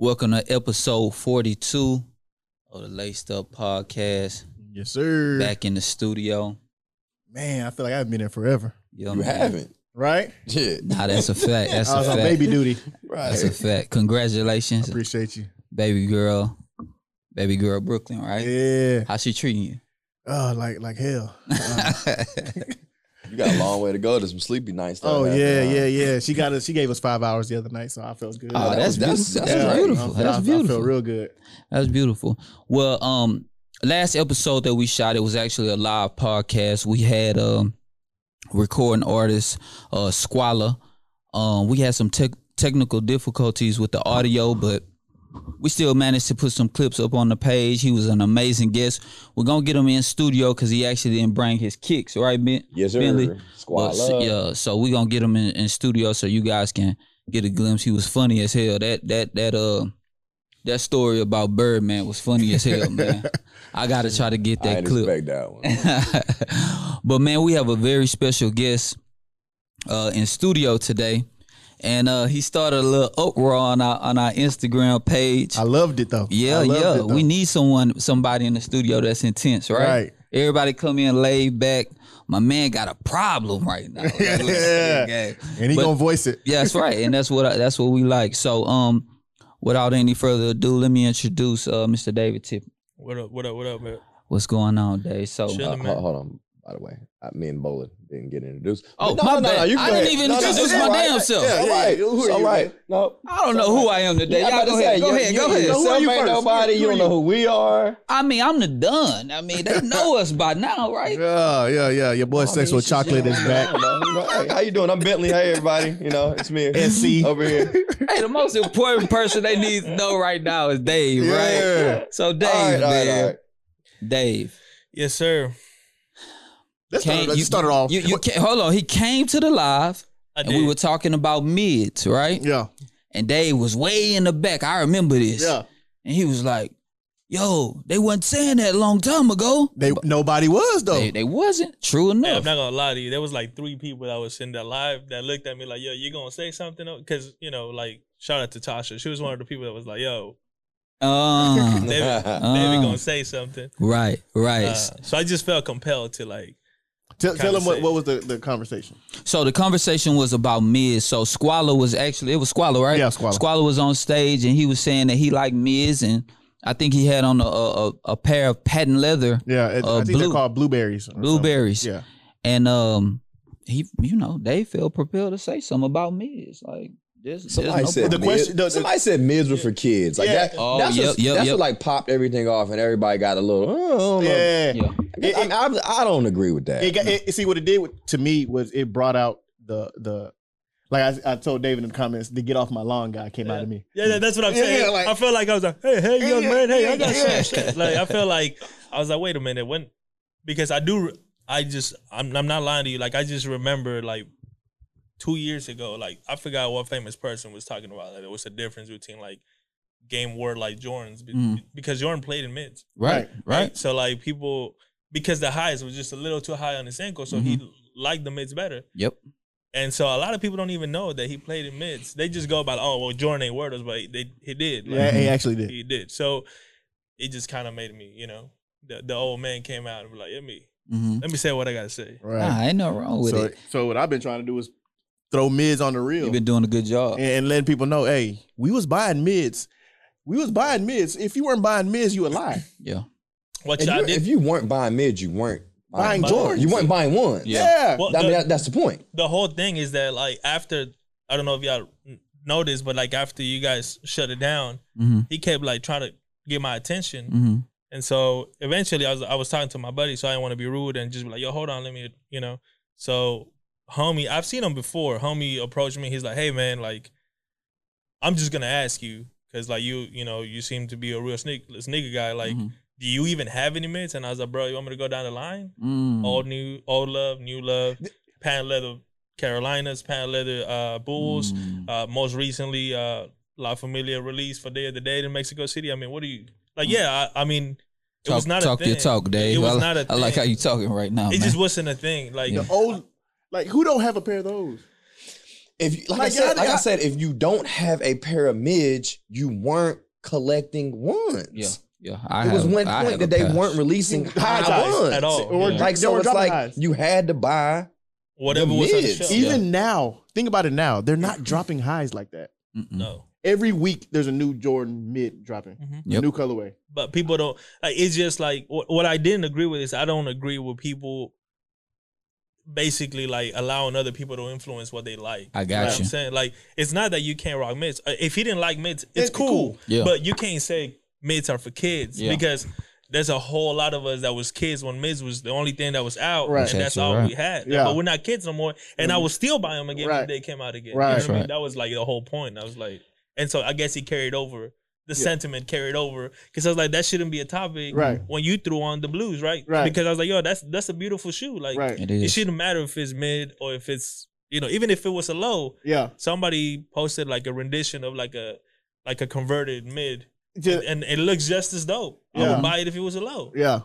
Welcome to episode 42 of the Laced Up Podcast. Yes, sir. Back in the studio. Man, I feel like I've been there forever. Yo, You man. haven't. Right? Yeah. Nah, that's a fact. That's I a was on fact. baby duty. Right. That's a fact. Congratulations, Appreciate you. baby girl. Baby girl Brooklyn, right? Yeah. How's she treating you? Oh, like like hell. Uh, You got a long way to go to some sleepy nights. oh yeah, Uh, yeah, yeah. She got us. She gave us five hours the other night, so I felt good. Oh, that's that's- beautiful. that's That's, right. beautiful. I felt, That's I beautiful. felt real good. That's beautiful. Well, um, last episode that we shot, it was actually a live podcast. We had um recording artist uh Squalor. Um, we had some tech technical difficulties with the audio, but we still managed to put some clips up on the page. He was an amazing guest. We're gonna get him in studio because he actually didn't bring his kicks, right, Ben? Yes, sir. Bentley? Squad But, love. yeah, so we're gonna get him in, in studio so you guys can get a glimpse. He was funny as hell. That that that uh that story about Birdman was funny as hell, man. I gotta try to get that didn't clip. expect that one. but man, we have a very special guest uh in studio today. And uh he started a little uproar on our on our Instagram page. I loved it though. Yeah, I loved yeah. it, though. we need someone, somebody in the studio that's intense, right? Right. Everybody come in laid back. My man got a problem right now. Yeah. and he But- gonna voice it. Yeah, that's right, and that's what I, that's what we like. So, um, without any further ado, let me introduce uh, Mr. David Tip. What up? What up? What up, man? What's going on, Dave? So, Chilling. Uh, man. hold, hold on. By the way, I, me and Bowling didn't get introduced. Oh, But my bad. you I didn't even No, no, introduce it's my all right. damn self. Yeah, Yeah, all right. yeah. Who are you, right. No, I don't know who I am today. Yeah, I'm Y'all go to ahead, say, go you- ahead, you- go ahead. Yourself Who are you ain't nobody. You don't know who we are. I mean, I'm the done. I mean, they know us by now, right? Yeah, yeah, yeah. Your boy I mean, Sexual Chocolate is back. I don't know, you know, hey, how you doing? I'm Bentley. Hey, everybody. You know, it's me. SC. over here. Hey, the most important person they need to know right now is Dave, right? So, Dave, all right, all right, man. Dave. Yes, sir. Let's came- start, let's start it off. You, you ca- hold on. He came to the live, I and did. we were talking about mids, right? yeah, And Dave was way in the back. I remember this. yeah. And he was like, "Yo, they wasn't saying that a long time ago. They nobody was though. They, they wasn't. True Yeah, I'm enough. not gonna lie to you. There was like three people that was sitting there live that looked at me like, "Yo, you gonna say something?" Because you know, like, shout out to Tasha. She was one of the people that was like, "Yo, Uh, David, David Uh. gonna say something." right, right. Uh, so I just felt compelled to like, tell tell kinda him what, what was the, the conversation. so the conversation was about mids. So Squalor was actually it was Squalor, right? Yeah, Squalor. Squalor was on stage and he was saying that he liked mids, and I think he had on a a, a pair of patent leather Yeah, it, Uh, I think blue- they're called blueberries. or something. blueberries. Yeah, and um, he you know they felt propelled to say something about mids, like. There's, there's Somebody no said The problem. question- mid, the- somebody said mids were for kids. Like Yeah. that. Oh, that's yep, what, yep, that's yep. what like popped everything off, and everybody got a little. Oh, I don't know. yeah. Yeah. It- I, mean, I, I don't agree with that. It, got- it, see what it did with, to me was it brought out the the like I, I told David in the comments the get off my lawn guy came out of me. yeah, that- that's what I'm Yeah, saying. yeah, like- I felt like I was like, "Hey, hey, young Yeah, man, hey, yeah, I got yeah. some shit." Like, I felt like I was like, "Wait a minute, when?" Because I do, I just, I'm, I'm not lying to you. Like, I just remember like two years ago, like I forgot what famous person was talking about. Like, there was a difference between like game word like Jordan's be- Mm. because Jordan played in mids, Right, right. So like people because the highs was just a little too high on his ankle, so he liked the mids better. Yep. And so a lot of people don't even know that he played in mids. They just go about, oh well, Jordan ain't worders, but they he did. Like, Yeah, he actually did. he did. So it just kind of made me, you know, the, the old man came out and was like, let me Mm-hmm. let me say what I gotta say. Right. Nah, ain't nothing wrong with so, it. so what I've been trying to do is throw mids on the reel You've been doing a good job. and, and letting people know, hey, we was buying mids. We was buying mids. If you weren't buying mids, you a lie. Yeah. What If y'all did if you weren't buying mids, you weren't Buying Buying Jordans. You weren't buying one. Yeah. Yeah. well, I mean, that, that's the point. the whole thing is that like after I don't know if y'all noticed, but like after you guys shut it down, Mm-hmm. he kept like trying to get my attention. Mm-hmm. And so eventually I was I was talking to my buddy, so I didn't want to be rude and just be like, yo, hold on, let me, you know. So homie, I've seen him before. Homie approached me. He's like, hey man, like, I'm just gonna ask you, cause like you, you know, you seem to be a real sneak sneaker guy. Like, Mhm. do you even have any mids? And I was like, bro, you want me to go down the line? Mm. Old new, old love, new love, patent leather Carolinas, patent leather uh Bulls. Mm. Uh most recently, uh La Familia release for Day of the Dead in Mexico City. I mean, what do you like? Yeah, I, I mean, it Talk, was not talk a thing. your talk, Dave. It was I, not a I like how thing. you talking right now, It man. just wasn't a thing. Like Yeah. The old, like who don't have a pair of those? if you- like, I said, I- like I, I- said, if you don't have a pair of mids, you weren't collecting ones. Yeah, yeah. I It was one point that they pair. weren't releasing High high ones at all. Or Yeah. Like they so, it's like highs. you had to buy. Whatever The was on the mids. shelf. Even now, think about it now. They're not dropping highs like that. Mm-mm. No. Every week there's a new Jordan mid dropping, Mhm. Yep. a new colorway. But people don't like it's just like what, what I didn't agree with is I don't agree with people basically like allowing other people to influence what they like. I You know got what you. I'm saying? Like it's not that you can't rock mids. Uh, If he didn't like mids, it's It's cool. cool. Yeah. But you can't say mids are for kids Yeah. because there's a whole lot of us that was kids when mids was the only thing that was out, Right. and That's that's all right. we had. Yeah. But we're not kids no more, and I Mhm. will still buy them again Right. if they came out again. Right. You know That's what I mean? right. That was like the whole point. I was like, and so I guess he carried over. The Yeah. sentiment carried over because I was like, that shouldn't be a topic Right. when you threw on the blues, right? Right. Because I was like, yo, that's that's a beautiful shoe. Like, Right. It it is. shouldn't matter if it's mid or if it's you know, even if it was a low. Yeah. Somebody posted like a rendition of like a like a converted mid, Just- and it looks just as dope. I would buy it if it was a low. yeah.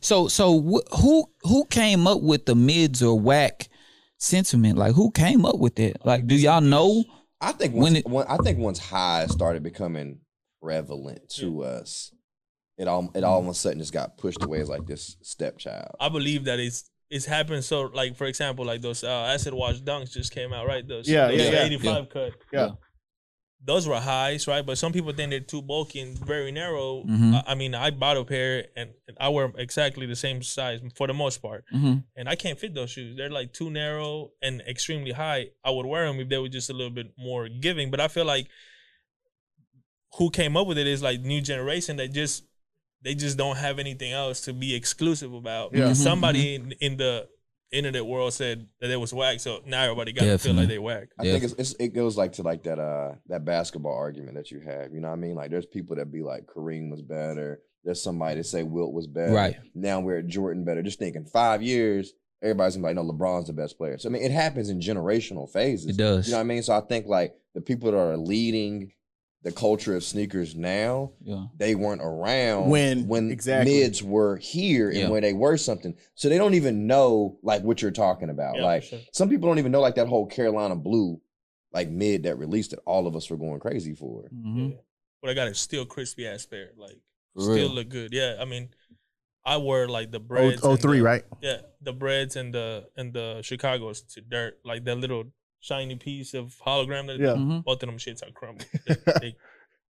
So so wh- who who came up with the mids or whack sentiment? Like who came up with it? Like do y'all know? I think When it- when I think once high started becoming prevalent to us, it all it all of a sudden just got pushed away as like this stepchild. I believe that it's it's happened. So like for example, like those uh, acid wash dunks just came out, right? Those Yeah, those yeah, yeah. 85 cut. Yeah. Those were highs, right? But some people think they're too bulky and very narrow. Mhm. I, I mean, I bought a pair and, and I wear exactly the same size for the most part, hmm and I can't fit those shoes. They're like too narrow and extremely high. I would wear them if they were just a little bit more giving. But I feel like who came up with it is like new generation that just they just don't have anything else to be exclusive about. Yeah. Because Mhm, somebody in, in the internet world said that it was whack, so now everybody got to feel like they whack. I Yeah. think it's, it's, it goes like to like that uh that basketball argument that you have. You know what I mean? Like there's people that be like Kareem was better. There's somebody that say Wilt was better. Right. Now we're at Jordan better. Just thinking five years, everybody's gonna be like, no, LeBron's the best player. So I mean, it happens in generational phases. It does. You know what I mean? So I think like the people that are leading the culture of sneakers now, Yeah. they weren't around When- when exactly. mids were here and Yeah. where they were something. So they don't even know like what you're talking about. Yeah, like sure. some people don't even know like that whole Carolina blue, like mid that released that All of us were going crazy for. hmm Yeah. But I got a still crispy ass pair, like For still real. look good. Yeah, I mean, I wore like the Oh, breds. oh and three, the- right? Yeah, the breds and the and the Chicago's to dirt, like that little shiny piece of hologram. That Yeah. hmm both of them shits are crumbled. They- they-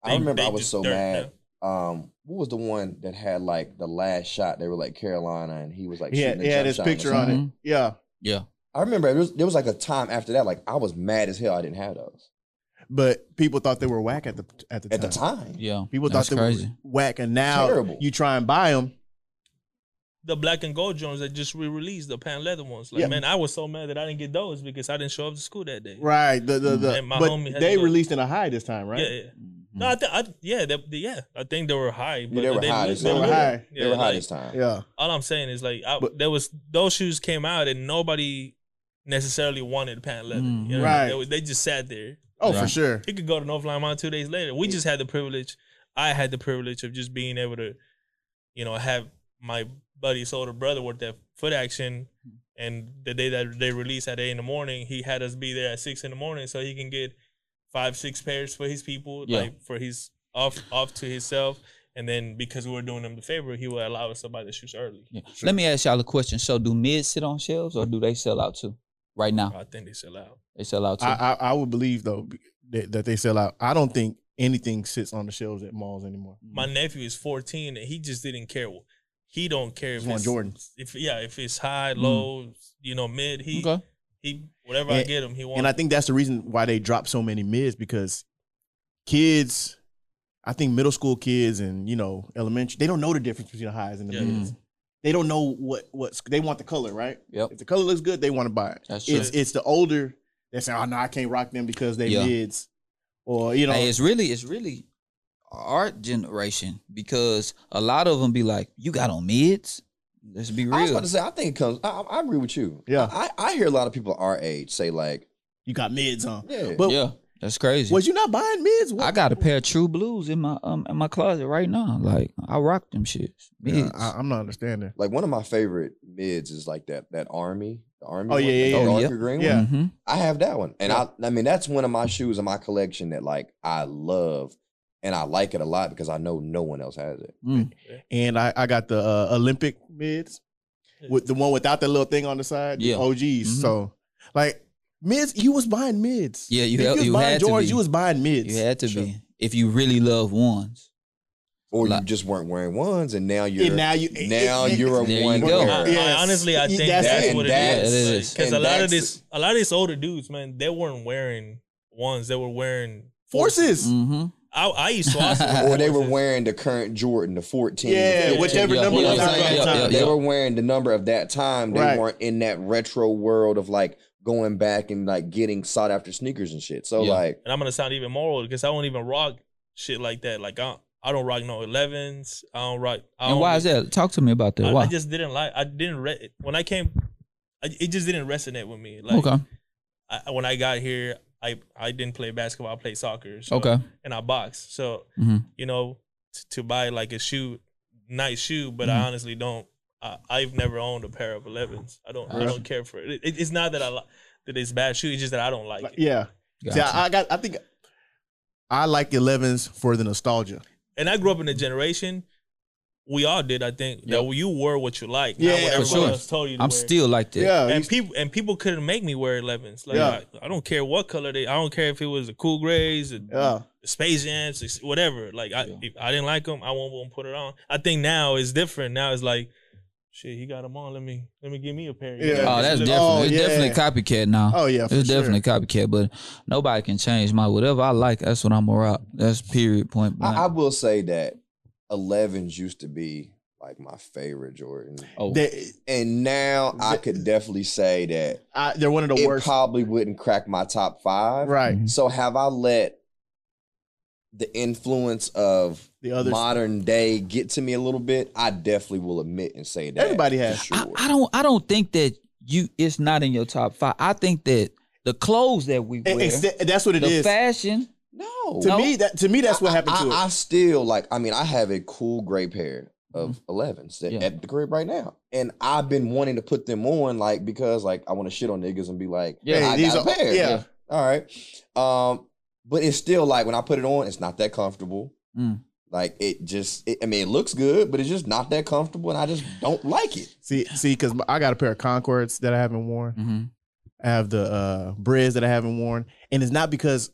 I remember they I was so dirt mad. Um, what was the one that had like the last shot? They were like Carolina, and he was like He had, he had his picture on it. Yeah. Yeah. I remember there was, there was like a time after that, like I was mad as hell. I didn't have those But people thought they were whack at the at the at time. the time. Yeah. People That's thought they crazy. were whack, and now Terrible. you try and buy them. The black and gold Jones that just re-released the pan leather ones. Like Yeah. man, I was so mad that I didn't get those because I didn't show up to school that day. Right. The the, the my but homie they released in a high this time, right? Yeah, yeah. No, I, th- I yeah, they, they- yeah. I think they were high. But they were high. look- They were look- high. Yeah, they were high like, this time. Yeah. all I'm saying is like I, But- there was those shoes came out and nobody necessarily wanted pan leather. Mhm. You know? Right. They, they just sat there. Oh, for sure. He could go to North Limon two days later. We just had the privilege. I had the privilege of just being able to, you know, have my buddy's older brother work that foot action. Mm-hmm. And the day that they released at eight in the morning, he had us be there at six in the morning so he can get five, six pairs for his people, Yeah. like for his off off to himself. And then because we were doing him the favor, he would allow us to buy the shoes early. Yeah. Let me ask y'all a question. So do mids sit on shelves or do they sell out too? Right now. I think they sell out. They sell out too. I, I I would believe though that, that they sell out. I don't think anything sits on the shelves at malls anymore. My nephew is 14 and he just didn't care. He don't care if Just want it's Jordans. If yeah, if it's high, Mm. low, you know, mid, he okay. he whatever I get him, he wants. And I think that's the reason why they drop so many mids because kids, I think middle school kids and you know elementary, they don't know the difference between the highs and the Yeah. mids. They don't know what what's they want the color, right? Yep. If the color looks good, they want to buy it. That's true. It's it's the older that say, "Oh no, I can't rock them because they Yeah. mids," or you know, Hey, it's really it's really our generation because a lot of them be like, "You got on mids." Let's be real. I was real. about to say, I think it comes. I, I agree with you. Yeah. I, I hear a lot of people our age say like, you got mids on. yeah, But yeah, that's crazy. was you not buying mids? What- I got a pair of True Blues in my um in my closet right now. Like I rock them shits. Yeah, Mids. I, I'm not understanding. like one of my favorite mids is like that that army, the army. Oh, one, yeah, yeah, the yeah. Oh, darker yeah. green Yeah. one. hmm I have that one, and Yeah. I I mean that's one of my shoes in my collection that like I love, and I like it a lot because I know no one else has it. Mm. And I, I got the uh, Olympic mids with the one without the little thing on the side. the Yeah. OGs. Mhm. So like mids, you was buying mids. Yeah, you if you was you buying had to George, you was buying mids. You had to Sure. be if you really love ones. Or you just weren't wearing ones, and now you're And now you now you're a There you one go. wearer. I, I honestly, I think That's that's, what it Yeah, is. it is. Because a lot of this, a lot of these older dudes, man, they weren't wearing ones. They were wearing forces. hmm I, I used to or they were wearing the current Jordan, the 14. Yeah, the whichever Yeah, number yeah, was yeah, out yeah, yeah, They yeah. were wearing the number of that time. They Right. weren't in that retro world of like going back and like getting sought after sneakers and shit. So Yeah. like, and I'm gonna sound even more old because I won't even rock shit like that. Like I, I don't rock no 11s. I don't rock. I And don't why is that? Talk to me about that. I, Why? I just didn't like. I didn't re- when I came. I, it just didn't resonate with me. Like okay. I, when I got here, I I didn't play basketball. I played soccer. So, Okay. and I boxed. So Mhm. you know, t- to buy like a shoe, nice shoe, but Mhm. I honestly don't. I, I've never owned a pair of 11s. I don't. I don't care for it. it. It's not that I li- that it's bad shoe. It's just that I don't like Like, it. yeah. See, Gotcha. I, I got. I think I like 11s for the nostalgia. And I grew up in a generation. We all did. I think that you wore what you like. Yeah, not what for everybody sure. else told you. To I'm wear. still like that. Yeah. and people and people couldn't make me wear 11s. Like Yeah. I, I don't care what color they. I don't care if it was the cool grays, the yeah. space jams, it's- whatever. Like I, Yeah. if I didn't like them, I won't, won't put it on. I think now it's different. Now it's like, shit, he got them on. Let me let me give me a pair. Yeah. Oh, that's definitely Oh, it's yeah. definitely copycat now. Oh yeah. For it's sure. definitely copycat, but nobody can change my whatever I like. That's what I'm gonna rock. That's period point. I, I will say that 11s used to be like my favorite Jordan. oh, They, And now I could definitely say that I, they're one of the it worst. probably wouldn't crack my top five. right. Mhm. So have I let the influence of The others. modern day get to me a little bit? I definitely will admit and say that. Everybody has. Sure. I, I don't. I don't think that you. It's not in your top five. I think that the clothes that we It- wear, it's- that's what it the is. fashion. No. to No. me, that to me, that's what happened I, to it. I still like. I mean, I have a cool gray pair of 11s that, Mm-hmm. Yeah. at the crib right now, and I've been wanting to put them on, like because like I want to shit on niggas and be like, Yeah, yeah, I these got a are- pair. yeah. all right. Um, but it's still like when I put it on, it's not that comfortable. Mm. Like it just, it, I mean, it looks good, but it's just not that comfortable, and I just don't like it. see, see, because I got a pair of Concords that I haven't worn. hmm I have the uh Briz that I haven't worn, and it's not because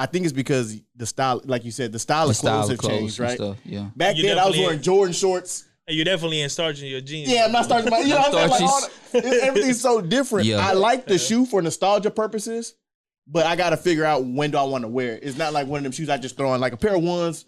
I think it's because the style, like you said, the style The of clothes style have clothes changed, right? stuff. Yeah. Back You then, I was definitely- wearing Jordan shorts. And you're definitely in starch in your jeans. Yeah, I'm not starting my. You know what I'm saying? Like, all the- everything's so different. Yeah. I like the shoe for nostalgia purposes, but I got to figure out when do I want to wear it. It's not like one of them shoes I just throw on. Like a pair of ones,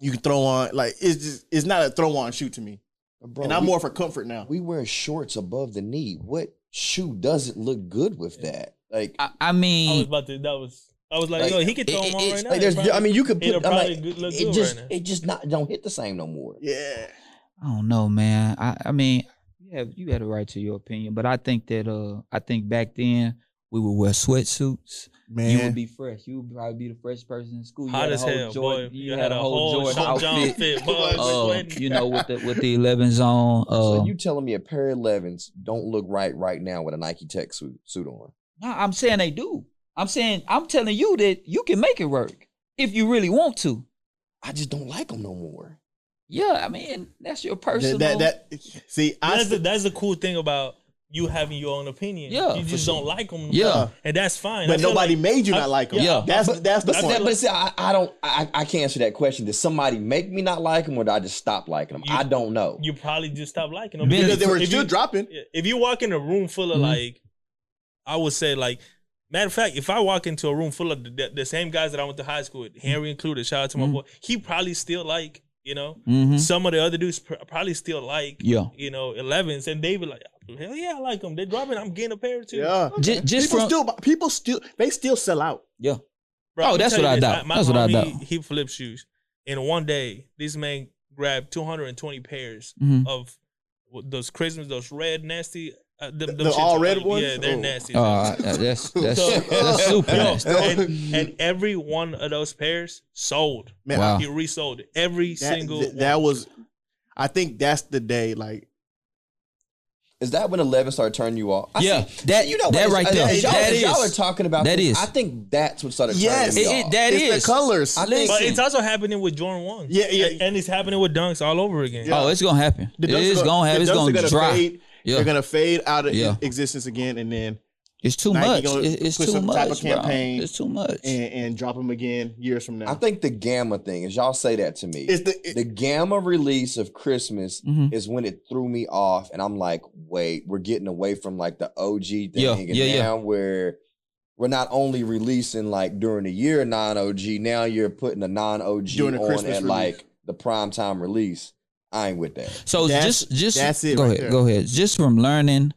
you can throw on. Like it's just it's not a throw on shoe to me. Bro, and I'm we, more for comfort now. we wear shorts above the knee. What shoe doesn't look good with that? Like, I, I I was mean, about to. That was. I was like, Like, yo, he could it- throw them on it's right now. like there's, Probably- I mean, you could put. it'll I'm like, good- look it good just, right it just not don't hit the same no more. Yeah. I don't know, man. I, I mean, you have you had a right to your opinion, but I think that uh, I think back then we would wear sweatsuits. Man. You would be fresh. You would probably be the freshest person in school. You Hot had a as whole hell, Jordan, boy. You, had, a whole Jordan John outfit. fit, boy. Uh, you know, with the with the 11s on. So Uh, you telling me a pair of 11s don't look right right now with a Nike Tech suit suit on? no, I'm saying they do. I'm saying I'm telling you that you can make it work if you really want to. I just don't like them no more. Yeah, I mean that's your That, personal. that, that see, I That's the, that's the cool thing about you having your own opinion. Yeah, you just sure. don't like them. Yeah. and that's fine. But feel nobody like- made you I- not like them. yeah. that's that's the But, point. that- but see, I, I don't, I, I can't answer that question. Did somebody make me not like them, or did I just stop liking them? You- I don't know. you probably just stop liking them Because because they were still you, dropping. if you walk in a room full of Mhm. like, I would say like, matter of fact, if I walk into a room full of the, the, the same guys that I went to high school with, Henry included, shout out to my Mhm. boy, he probably still like, you know, Mhm. some of the other dudes pr- probably still like, Yeah. you know, 11s, and they be like, hell yeah, I like them. They're dropping. I'm getting a pair too. Yeah. Just, just people from still people still they still sell out. yeah. Bro, Oh, that's what I this, doubt. My That's what I homie, doubt. He flipped shoes. In one day, this man grabbed 220 pairs Mhm. of those Christmas, those red nasty. Uh, them, them The shits all red like- ones? Yeah, they're Oh. nasty. Uh, that's that's So- that's super Yo, nasty. and, and every one of those pairs sold. Man, Wow. He resold it. Every that, single th- that one. was I think that's the day like Is that when eleven started turning you off? I Yeah, see- that- you know that what, right as- there. Y'all, That as y'all are talking about That this, is. I think that's what started Yes. turning me It- off. it- that it's is. the colors. I think- But it's also happening with Jordan One. Yeah, yeah. And, and it's happening with dunks all over again. Yeah. Oh, it's gonna happen. The it dunks is gonna happen. It's dunks are gonna, dry. Fade. Yeah. They're gonna fade out of Yeah. existence again, and then It's too Nike much. gonna it's too much. type of bro. campaign It's too much. and, and drop them again years from now. I think the gamma thing is y'all say that to me. it's the it- the gamma release of Christmas Mhm. is when it threw me off, and I'm like, wait, we're getting away from like the OG thing, Yeah, and yeah, yeah. now we're we're not only releasing like during the year non OG, now you're putting a non OG During the on Christmas at release. like the prime time release. I ain't with that. So That's- just just that's it Go right ahead. there. Go ahead. Just from learning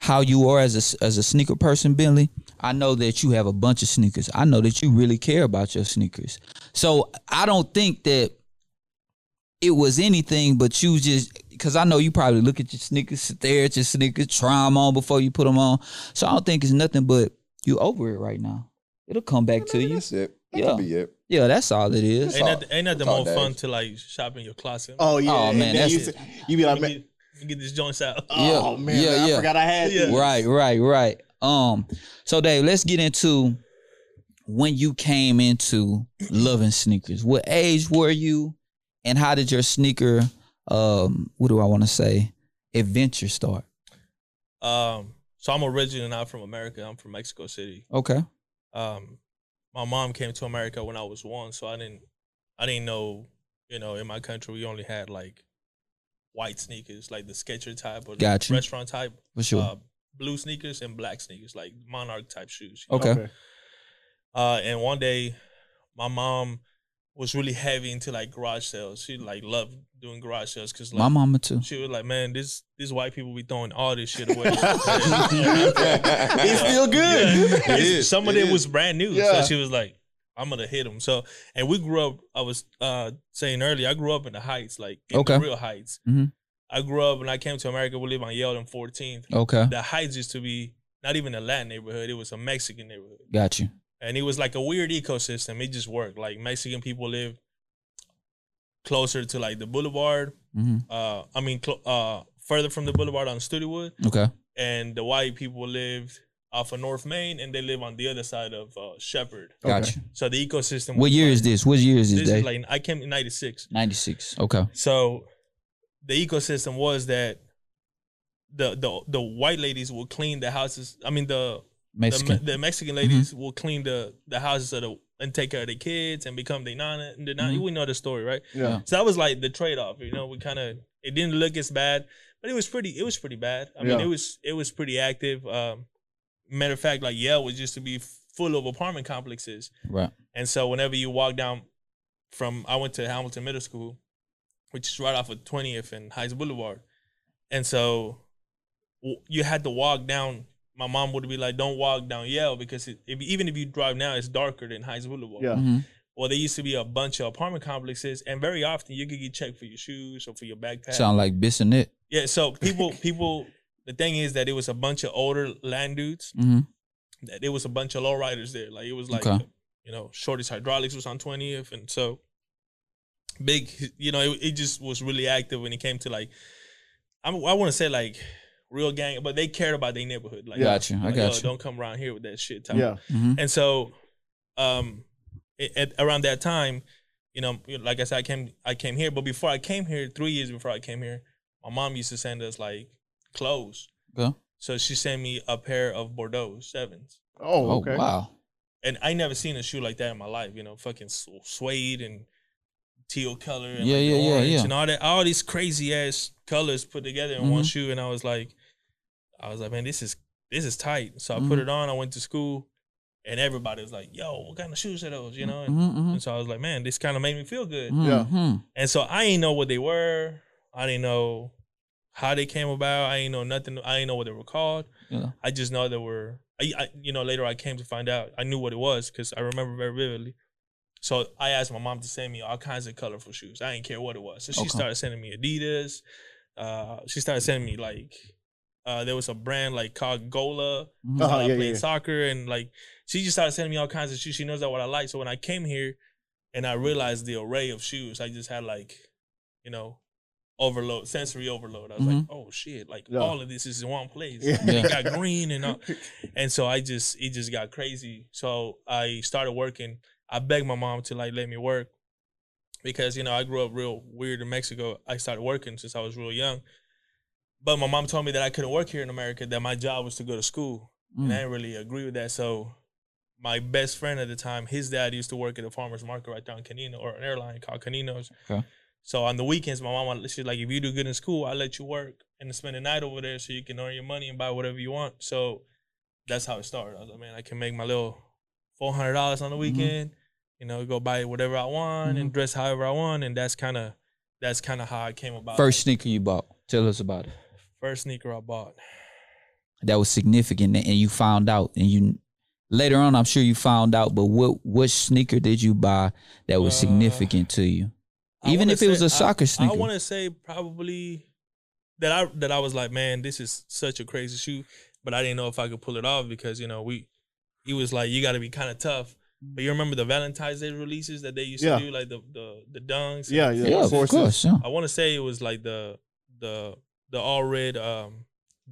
how you are as a as a sneaker person, Bentley. I know that you have a bunch of sneakers. I know that you really care about your sneakers. So I don't think that it was anything but you just because I know you probably look at your sneakers, stare at your sneakers, try them on before you put them on. So I don't think it's nothing but you over it right now. It'll come back to you. That's it. That Yeah. be it. Yeah, that's all it is. Ain't that, ain't that the That's all more fun to like shop in your closet? oh yeah, Oh, man, then you, that's- say- you be like, man, get, let me get these joints out. oh Yeah, man, yeah, I forgot I had Yeah. these. Right, right, right. Um, so Dave, let's get into when you came into loving sneakers. What age were you, and how did your sneaker, um, what do I want to say, adventure start? Um, so I'm originally not from America. I'm from Mexico City. Okay, Um, my mom came to America when I was one, so I didn't, I didn't know, you know, in my country we only had like white sneakers, like the Skecher type or the restaurant type, for sure. uh, blue sneakers and black sneakers, like Monarch type shoes. you know? okay. Uh, and one day, my mom was really heavy into like garage sales. She like loved doing garage sales because like My mama too. she was like, man, this these white people be throwing all this shit away. It's still good. Yeah. It is. Some of It it is. was brand new. Yeah. So she was like, I'm gonna hit them. So and we grew up. I was uh saying earlier, I grew up in the Heights, like in Okay. the real Heights. Mhm. I grew up when I came to America. We live on Yale and 14th. Okay, The Heights used to be not even a Latin neighborhood; it was a Mexican neighborhood got you. And it was like a weird ecosystem. It just worked. Like Mexican people lived closer to like the boulevard. hmm Uh, I mean, cl- uh, further from the boulevard on Studewood, Okay, and the white people lived off of North Main, and they live on the other side of uh, Shepherd. got Okay. you. So the ecosystem. What year like- is this? What year is this, This Dave? is like I came in '96. Ninety six. Okay. So the ecosystem was that the the the white ladies would clean the houses. I mean the the, Mexican. Me- the Mexican ladies will clean the the houses of the and take care of their kids and become their nana. The nana Mhm. We know the story, right? Yeah. So that was like the trade off. You know, we kind of it didn't look as bad, but it was pretty. It was pretty bad. I mean, it was it was pretty active. Um, matter of fact, like Yale was used to be full of apartment complexes, right. and so whenever you walk down from, I went to Hamilton Middle School, which is right off of Twentieth and Heights Boulevard, and so you had to walk down. My mom would be like, "Don't walk down Yale because it, if, even if you drive now, it's darker than Heights Boulevard." Yeah. hmm Well, there used to be a bunch of apartment complexes, and very often you could get checked for your shoes or for your backpack. Sound like Bissonnette. yeah, so people, people. The thing is that it was a bunch of older land dudes. hmm That it was a bunch of lowriders there. Like it was like, Okay. you know, Shorty's Hydraulics was on twentieth, and so big. You know, it, it just was really active when it came to like, I'm, I want to say like real gang, but they cared about their neighborhood. Like, Got you. I like, got yo, you. Don't come around here with that shit. Type. Yeah. hmm And so, um, it, at, around that time, you know, like I said, I came, I came here. But before I came here, three years before I came here, my mom used to send us like clothes. Okay. So she sent me a pair of Bordeaux sevens, Oh, Oh okay. wow. and I never seen a shoe like that in my life. You know, fucking s- suede and teal color, and Yeah, like yeah, yeah, orange yeah. and all that, all these crazy ass colors put together in one Mhm. shoe. And I was like, I was like, man, this is this is tight. So I put Mhm. it on. I went to school, and everybody was like, yo, what kind of shoes are those? You know. And, hmm and so I was like, man, this kind of made me feel good. Yeah. hmm And so I didn't know what they were. I didn't know how they came about. I didn't know nothing. I didn't know what they were called. Yeah. I just know they were. I, I you know later I came to find out. I knew what it was because I remember very vividly. So I asked my mom to send me all kinds of colorful shoes. I didn't care what it was. So she Okay. started sending me Adidas. Uh, she started sending me like uh, there was a brand like called Gola. Mhm. Uh-huh, uh, yeah, playing yeah. soccer and like she just started sending me all kinds of shoes. She knows that what I like. So when I came here and I realized the array of shoes, I just had like, you know, overload, sensory overload. I was like, oh shit, like Yeah. all of this is in one place. Yeah. It got green and all. and so I just it just got crazy. So I started working. I begged my mom to like let me work because you know I grew up real weird in Mexico. I started working since I was real young. But my mom told me that I couldn't work here in America, that my job was to go to school. And I Mm. didn't really agree with that. So my best friend at the time, his dad used to work at a farmer's market right down Canino or an airline called Caninos. Okay. So on the weekends, my mom, she's like, if you do good in school, I'll let you work and spend the night over there so you can earn your money and buy whatever you want. So that's how it started. I was like, man, I can make my little four hundred dollars on the weekend. You know, go buy whatever I want and dress however I want, and that's kind of that's kind of how I came about. First sneaker you bought. Tell us about it. first sneaker I bought. That was significant, and you found out, and you later on, I'm sure you found out. But what what sneaker did you buy that was Uh, significant to you? Even if it was a soccer I, sneaker. I want to say probably that I that I was like, man, this is such a crazy shoe, but I didn't know if I could pull it off because you know we, he was like, you got to be kind of tough. But you remember the Valentine's Day releases that they used Yeah. to do, like the the the dunks. Yeah, yeah, yeah, of course. Yeah. I want to say it was like the the the all red um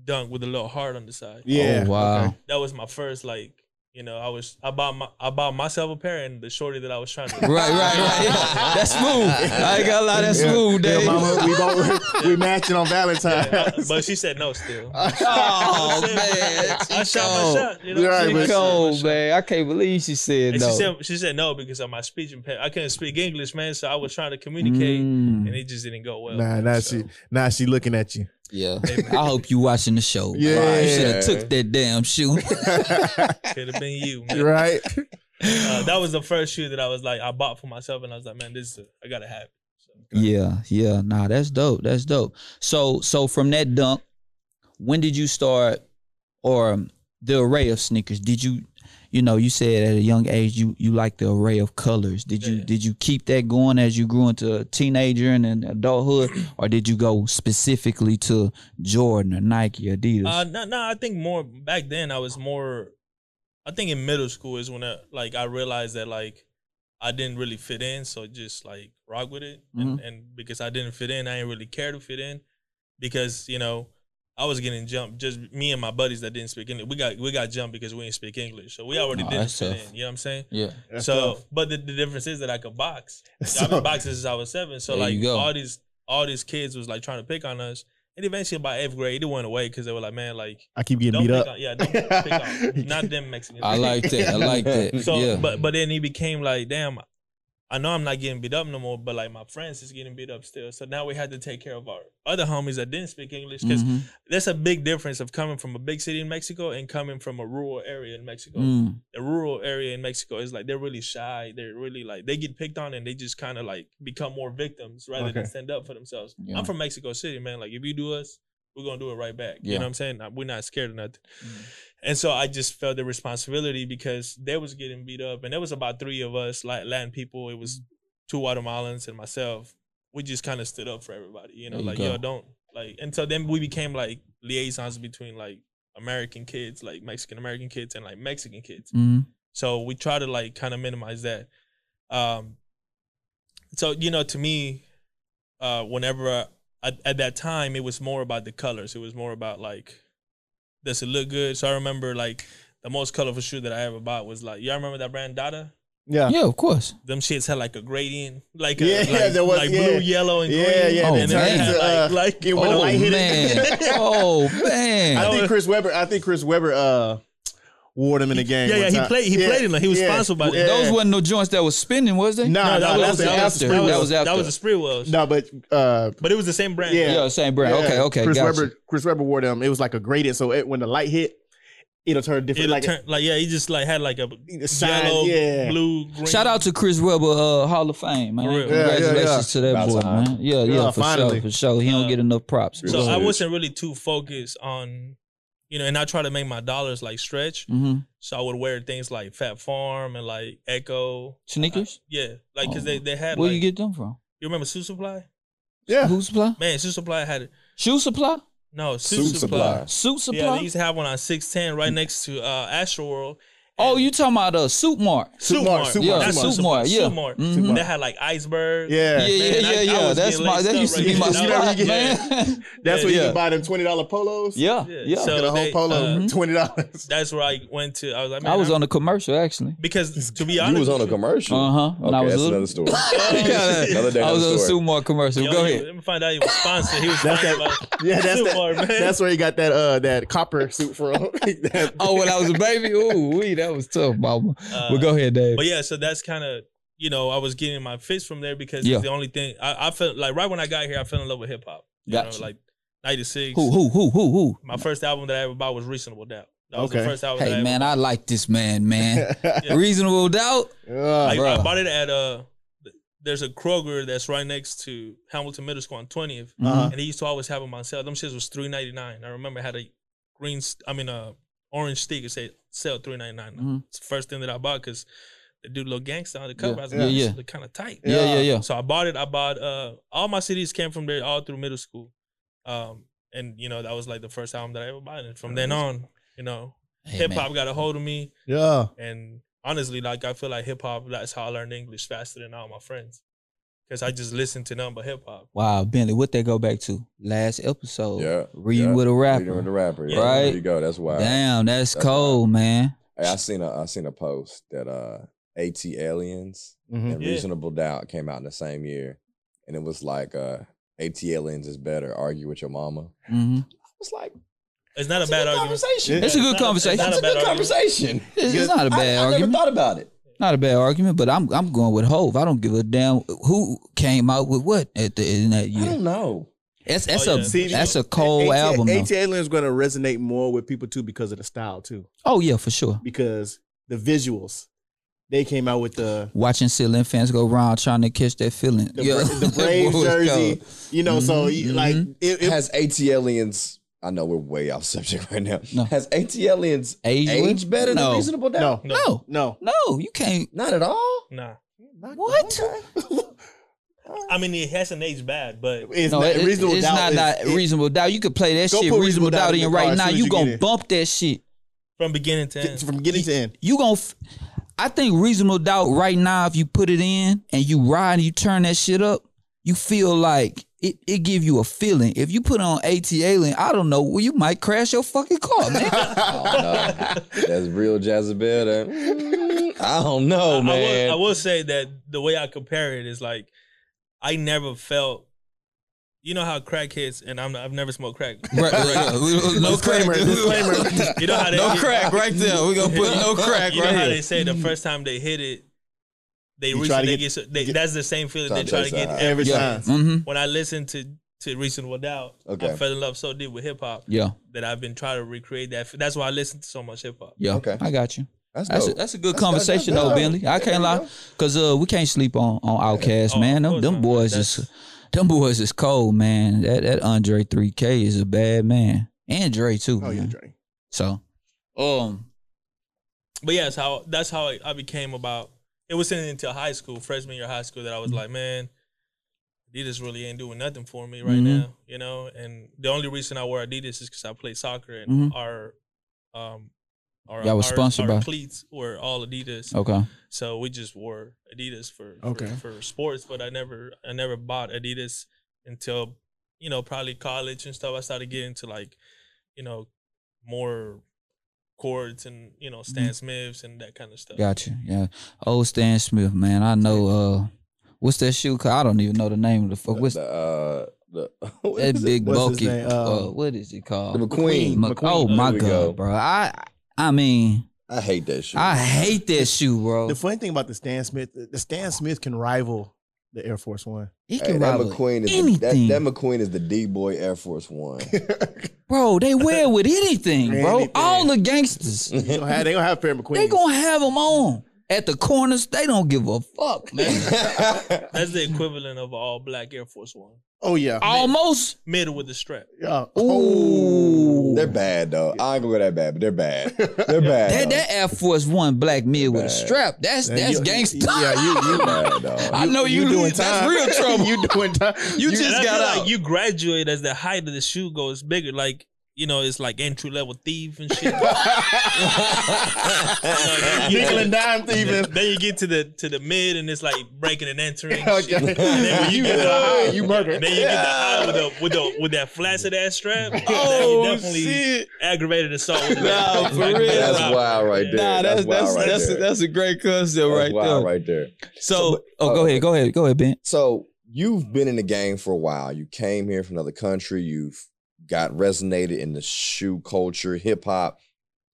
dunk with a little heart on the side. Yeah. Oh, wow. okay. That was my first like. You know, I was I bought my I bought myself a pair and the shorty that I was trying to Right, right, right. Yeah. That's smooth. I ain't gonna lie, that's Yeah. smooth, Yeah, Dave. mama, we both we matching on Valentine's. Yeah, I- but she said no still. Oh man, I she shot my cold. shot. You know, Right, she but- She shot my cold, shot. man. I can't believe she said And no. she said she said no because of my speech impairment. I couldn't speak English, man. So I was trying to communicate, Mm. and it just didn't go well. Nah, now So, she now she looking at you. Yeah, I hope you watching the show. Yeah. you should have took that damn shoe. could have been you, man. right? Uh, that was the first shoe that I was like I bought for myself, and I was like, man, this is I gotta have it. So, yeah, yeah. Nah, that's dope. That's dope. So, so from that dunk, when did you start, or the array of sneakers? Did you, you know, you said at a young age you you like the array of colors. Did you Yeah. did you keep that going as you grew into a teenager and then adulthood, or did you go specifically to Jordan or Nike, or Adidas? Uh, no, no, I think more back then. I was more. I think in middle school is when I, like I realized that like I didn't really fit in, so just like rock with it, and, and because I didn't fit in, I didn't really care to fit in, because you know I was getting jumped. Just me and my buddies that didn't speak English, we got we got jumped because we didn't speak English, so we already Oh, didn't that's fit in. You know what I'm saying? yeah. That's so, tough. but the, the difference is that I could box. I've So- been boxing since I was seven. So like all these all these kids was like trying to pick on us. And eventually by eighth grade, it went away because they were like, man, like I keep getting beat up. on, yeah, don't pick on, not them Mexicans. I like that. I like that. So, yeah. but but then he became like, damn, I know I'm not getting beat up no more, but like my friends is getting beat up still. So now we had to take care of our other homies that didn't speak English because Mhm. there's a big difference of coming from a big city in Mexico and coming from a rural area in Mexico. Mm. The rural area in Mexico is like they're really shy. They're really like they get picked on and they just kind of like become more victims rather than stand up for themselves. Yeah. I'm from Mexico City, man. Like if you do us, we're gonna do it right back. You know what I'm saying? We're not scared of nothing. Mhm. And so I just felt the responsibility because they was getting beat up, and there was about three of us, like Latin people. It was two Guatemalans and myself. We just kind of stood up for everybody, you know, you like go. yo, don't like. And so then we became like liaisons between like American kids, like Mexican American kids, and like Mexican kids. Mhm. So we try to like kind of minimize that. Um, so you know, to me, uh, whenever I, at, at that time, it was more about the colors. It was more about like, does it look good? So I remember like the most colorful shoe that I ever bought was like, y'all remember that brand Dada? Yeah. Yeah, of course. Them shits had like a gradient, like a, Yeah, like, yeah, there was- like yeah. blue, yellow, and Yeah, green. yeah, Oh, and then man. it had, Uh, like, like yeah, when the oh light hit man. it. oh man. I I think Chris Webber. I think Chris Webber uh wore them in the game. yeah, yeah, one he time. played- he Yeah, played in them. He was yeah, sponsored by yeah. Those wasn't no joints that was spinning, was they? Nah, no, that, nah, was, that's that, was, after. that, was, That was that was the Spree Wells. No, but uh But it was the same brand. Yeah. Yeah, same brand. yeah, Okay, okay, Chris gotcha. Webber. Chris Webber wore them. It was like a gradient, so it, when the light hit, it'll turn different. It'll like turn, like yeah, he just like had like a the sign, yellow, yeah. blue, green. Shout out to Chris Webber, uh, Hall of Fame, man. For real. Yeah, yeah, to that About boy, time. man. Yeah, yeah, Yeah, for finally. sure, for sure. He don't Uh, get enough props. So I wasn't really too focused on, you know, and I try to make my dollars like stretch. hmm So I would wear things like Phat Farm and like Ecko Sneakers? Yeah, like because Oh. they they had Where like you get them from? you remember Shoe Supply? Yeah. Shoe supply? Man, Shoe Supply had it. Shoe supply? no Shoe Suit Supply. supply. Suit Yeah, they used to have one on six ten right next to uh Astroworld, Oh, you talking about uh, Soup Mart? Soup Mart, Soup Yeah, Mart, That's Soup Soup Mart, yeah. Soup Mart. Mhm. They had like iceberg. Yeah. Yeah, yeah, Man, yeah, I- I yeah. was That's my. That up used to be my That spot, yeah. man. That's Yeah. where you Yeah. can buy them twenty dollar polos. Yeah, Yeah. yeah. So- Get a whole they, polo uh, twenty dollars. That's where I went to. I was like, man, I was I'm- on a commercial actually. because to be honest, You was on a commercial. Uh huh. Okay, I was that's little. another story. Yeah, Another day, I was on a story. Soup Mart commercial. Yo, Go ahead. Let me find out he was sponsored. He was That's sponsored that- Yeah, that's that, man. That's where you got that uh that copper suit from. Oh, when I was a baby, ooh, wee, that was tough, mama. Uh, but go ahead, Dave. But yeah, so that's kind of you know I was getting my fits from there because Yeah. it's the only thing I, I felt like right when I got here I fell in love with hip hop. You Gotcha. know, like '96. Who, who, who, who, who? My first album that I ever bought was Reasonable Doubt. That was Okay. the first album. that I Hey, ever man, bought. I like this man, man. Yeah. Reasonable doubt. I, Bruh. I bought it at uh there's a Kroger that's right next to Hamilton Middle School on 20th, Uh-huh. and he used to always have them on sale. Them shits was three ninety nine. I remember it had a green, I mean, a orange sticker say sale three ninety nine. Mhm. It's the first thing that I bought because the dude little gangster on the cover. Yeah. I was like, yeah. yeah, look kind of tight. Yeah, yeah, yeah. So I bought it. I bought uh all my CDs came from there all through middle school, um, and you know that was like the first album that I ever bought. And from then on, you know, Hey, hip hop got a hold of me. Yeah. And honestly, like I feel like hip hop, that's how I learned English faster than all my friends. Cause I just listened to nothing but hip hop. Wow, Bentley, what they go back to? Last episode. Yeah, Reading yeah. with a rapper. Reading with a rapper. Yeah. Yeah. Right. There you go. That's why. Damn, that's, That's cold, man. Hey, I seen a I seen a post that uh ATLiens Mhm. and Yeah. Reasonable Doubt came out in the same year, and it was like uh ATLiens is better. Argue with your mama. hmm I was like, It's not a bad good argument. conversation. It's a good conversation. It's, That's a good argument. conversation. It's, it's not a bad I, I never thought about it. Not a bad argument, but I'm I'm going with Hove. I don't give a damn who came out with what at the in that year. I don't know. That's that's Oh, a. See, that's a cold AT album. Though. ATLien is going to resonate more with people too because of the style too. Oh yeah, for sure. Because the visuals, they came out with the Watching Celine fans go around trying to catch that feeling. the, yeah, the Braves jersey. You know, so Mhm, you, like it, it, Has ATLiens? I know we're way off subject right now. No. Has ATLiens Age aged better No. than Reasonable Doubt? no, No, no. no, you can't. Not at all. Nah. What? I mean, it hasn't aged bad, but It's No, not, it- reasonable it's doubt. not, is- not it- reasonable doubt. You could play that shit reasonable Reasonable Doubt doubt in in your right now. You you gonna get in. bump that shit. from beginning to end. from beginning to end. You gonna. F- I think reasonable doubt right now. If you put it in and you ride and you turn that shit up, you feel like it. It give you a feeling. If you put on ATLien, I don't know, well, you might crash your fucking car, man. Oh, no. That's real Jezebel. That, mm, I don't know, I, man. will, I will say that the way I compare it is like, I never felt. You know how crack hits, and I'm, I've never smoked crack. Right, right, right. No crack. Disclaimer, disclaimer. You know how they No crack right there. We're gonna put no crack You know right how here. they say the first time they hit it, they You reach try it, to they get- get, so- they, get- that's the same feeling they try to get that. every Yeah. time. Mm-hmm. When I listened to to Reasonable Doubt, Okay. I fell in love so deep with hip hop Yeah, that I've been trying to recreate that. That's why I listen to so much hip hop. yeah. Okay. I got you. That's That's a, that's a good That's- conversation that's- though, that's Bentley. I can't lie, cause uh, we can't sleep on on OutKast, Oh, man. of Them course them boys That's- is them boys is cold, man. That that Andre 3K is a bad man, and Dre too. Oh yeah. Dre. So, um, But yes, how that's how I, I became about. It wasn't until high school, freshman year high school, that I was like, man, Adidas really ain't doing nothing for me right Mhm. now, you know. And the only reason I wear Adidas is because I play soccer and Mhm. our, um, our Y'all was our- sponsored our by- cleats were all Adidas. okay, So we just wore Adidas for for, Okay. for sports, but I never I never bought Adidas until you know probably college and stuff. I started getting to like you know more chords and you know Stan Smiths and that kind of stuff. got you. Yeah, old Stan Smith, man. I know. Uh, what's that shoe? called? I don't even know the name of the fuck. What's the, uh, the, what that is it? big What's his bulky? name? Uh, Um, what is it called? The McQueen. McQueen. Oh There my god, go. bro! I I mean, I hate that shoe. I hate that shoe, bro. The funny thing about the Stan Smith, the Stan Smith can rival the Air Force One. He Hey, that rival McQueen is the, that, that McQueen is the D boy Air Force One. bro. They wear with anything, bro. Anything. All the gangsters, they gonna have, they gonna have a pair of McQueens. they gonna have them on at the corners. They don't give a fuck, man. That's the equivalent of all black Air Force One, oh yeah. Almost. middle with the strap. yeah. Ooh. They're bad though. I ain't gonna go that bad, but they're bad. They're bad. That that Air Force One black mid with a strap. That's Yeah, that's you- gangster. Yeah, you you bad, dog. I know you, doing That's time. real trouble. you doing time. You And just got feel out. like you graduate as the height of the shoe goes bigger. Like you know, it's like entry level thief and shit. Nickel and dime thieving. then you get to the to the mid and it's like breaking and entering. Okay. shit. And then you get the high, you murder. then you get the high with the with the with that flaccid ass strap. Oh, you definitely shit. aggravated assault. With Nah, back. for Like, real. That's robbery. wild right there. Nah, that's That's wild that's right that's, a, that's a great concept That's right wild there. right there. So, oh, uh, go ahead, go ahead, go ahead, Ben. So you've been in the game for a while. You came here from another country. You've got resonated in the shoe culture, hip hop.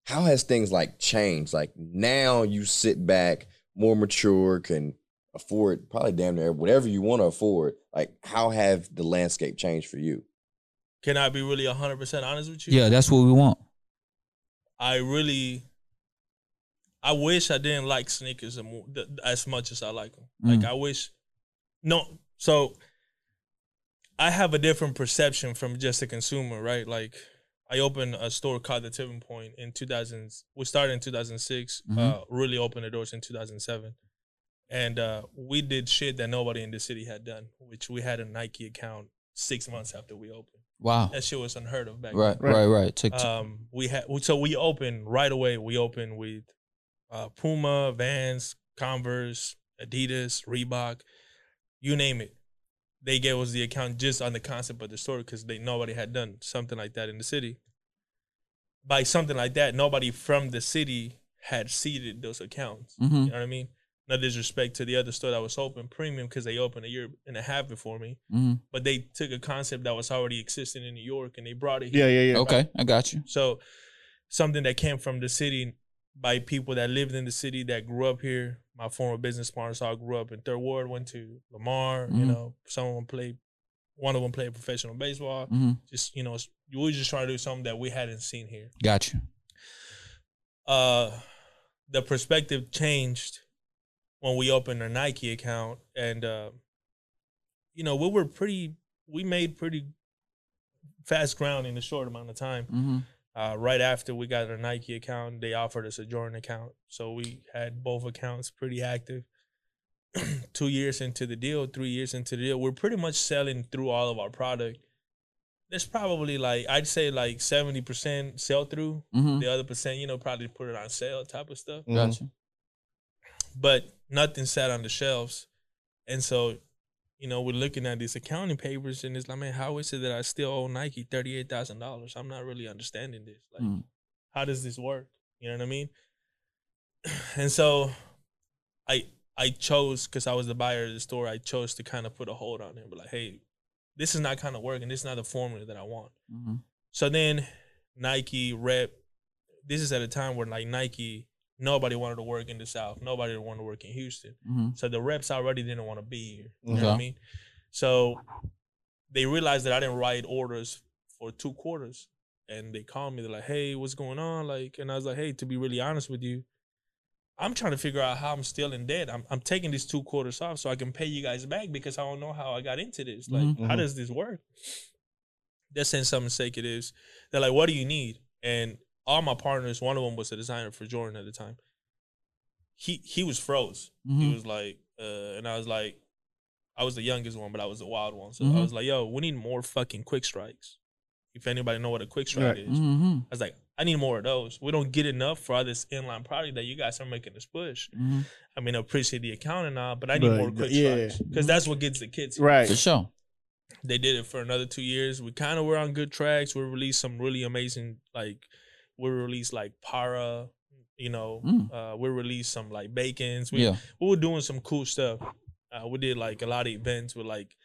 How has things like changed? Like now you sit back, more mature, can afford probably damn near whatever you want to afford. Like how have the landscape changed for you? Can I be really hundred percent honest with you? Yeah, that's what we want. I really, I wish I didn't like sneakers as mo- th- as much as I like them. Like Mm. I wish, no. So I have a different perception from just a consumer, right? Like I opened a store called the Tipping Point in 2000. We started in 2006. Mhm. Uh, really opened the doors in 2007, and uh, we did shit that nobody in the city had done. Which we had a Nike account six months after we opened. Wow. That shit was unheard of back Right, then right, right. Took um, we had so we opened right away. We opened with uh, Puma, Vans, Converse, Adidas, Reebok, you name it. They gave us the account just on the concept of the story because they nobody had done something like that in the city. By something like that, nobody from the city had seeded those accounts. hmm You know what I mean? No disrespect to the other store that was open, premium, because they opened a year and a half before me. hmm But they took a concept that was already existing in New York and they brought it here. Yeah, yeah, yeah. Okay, I got you. So something that came from the city by people that lived in the city that grew up here. My former business partners all grew up in Third Ward, went to Lamar, you Mhm. know, some of them played one of them played professional baseball. hmm Just, you know, we were just trying to do something that we hadn't seen here. Got you. Uh the perspective changed when we opened a Nike account and uh you know, we were pretty we made pretty fast ground in a short amount of time. hmm Uh, right after we got our Nike account, they offered us a Jordan account. So we had both accounts pretty active. Two years into the deal, three years into the deal, we're pretty much selling through all of our product. There's probably like I'd say like seventy percent sell through. hmm The other percent, you know, probably put it on sale type of stuff. Got you. But nothing sat on the shelves, and so you know we're looking at these accounting papers, and it's like, man, how is it that I still owe Nike thirty eight thousand dollars? I'm not really understanding this. Like, Mm. how does this work? You know what I mean? And so I I chose because I was the buyer of the store, I chose to kind of put a hold on it. But like, hey, this is not kind of working. This is not the formula that I want. hmm So then Nike rep. This is at a time where like Nike, nobody wanted to work in the South. Nobody wanted to work in Houston. hmm So the reps already didn't want to be here. You know what I mean? So they realized that I didn't write orders for two quarters. And they called me, they're like, hey, what's going on? Like, and I was like, hey, to be really honest with you, I'm trying to figure out how I'm still in debt. I'm, I'm taking these two quarters off so I can pay you guys back because I don't know how I got into this. Like, Mhm. how Mhm. does this work? They're saying something sake it is. They're like, what do you need? And all my partners, one of them was a designer for Jordan at the time. He he was froze. He hmm was like, uh, and I was like, I was the youngest one, but I was the wild one. So Mhm. I was like, yo, we need more fucking quick strikes. If anybody know what a quick strike Right. is, hmm I was like, I need more of those. We don't get enough for all this inline product that you guys are making this push. hmm I mean, I appreciate the account and all, but I need But, more quick yeah. strikes because that's what gets the kids. here. Right. For sure. They did it for another two years. We kind of were on good tracks. We released some really amazing, like we released like Parra, you know, Mm. uh, we released some like Bacons. We Yeah. we were doing some cool stuff. Uh, we did like a lot of events with like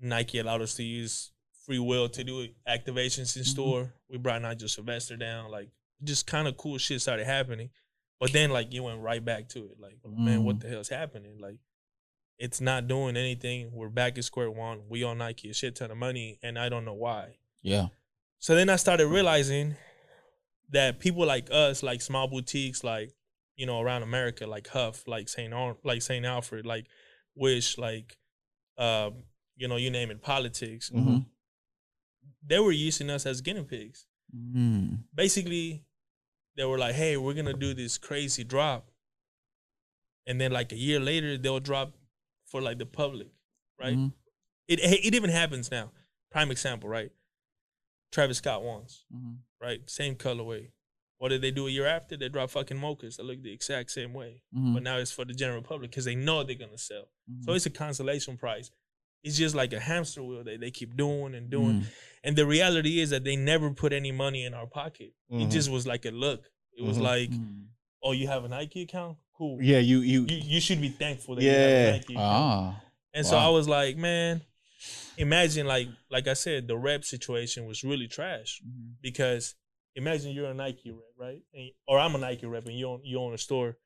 Nike allowed us to use free will to do activations in Mhm. store. We brought Nigel Sylvester down, like just kind of cool shit started happening. But then like you went right back to it, like man, what Mhm. the hell's happening? Like it's not doing anything. We're back at square one. We owe Nike a shit ton of money, and I don't know why. Yeah. So then I started realizing that people like us, like small boutiques, like you know around America, like HUF, like Saint Ar- like Saint Alfred, like Wish, like um, you know you name it, politics. hmm They were using us as guinea pigs. Mm. Basically, they were like, "Hey, we're gonna do this crazy drop," and then like a year later, they'll drop for like the public, right? Mhm. It it even happens now. Prime example, right? Travis Scott ones, Mhm. right? Same colorway. What did they do a year after? They dropped fucking mochas that look the exact same way. Mhm. But now it's for the general public because they know they're gonna sell. So it's a consolation prize. It's just like a hamster wheel that they keep doing and doing. Mm. And the reality is that they never put any money in our pocket. It Mhm. just was like a look. It was like, oh, you have a Nike account? Cool. Yeah, you you, You, you should be thankful that Yeah. you have a Nike account. Ah. And so I was like, man, imagine like like I said, the rep situation was really trash Mhm. because imagine you're a Nike rep, right? And, or I'm a Nike rep and you own you own a store,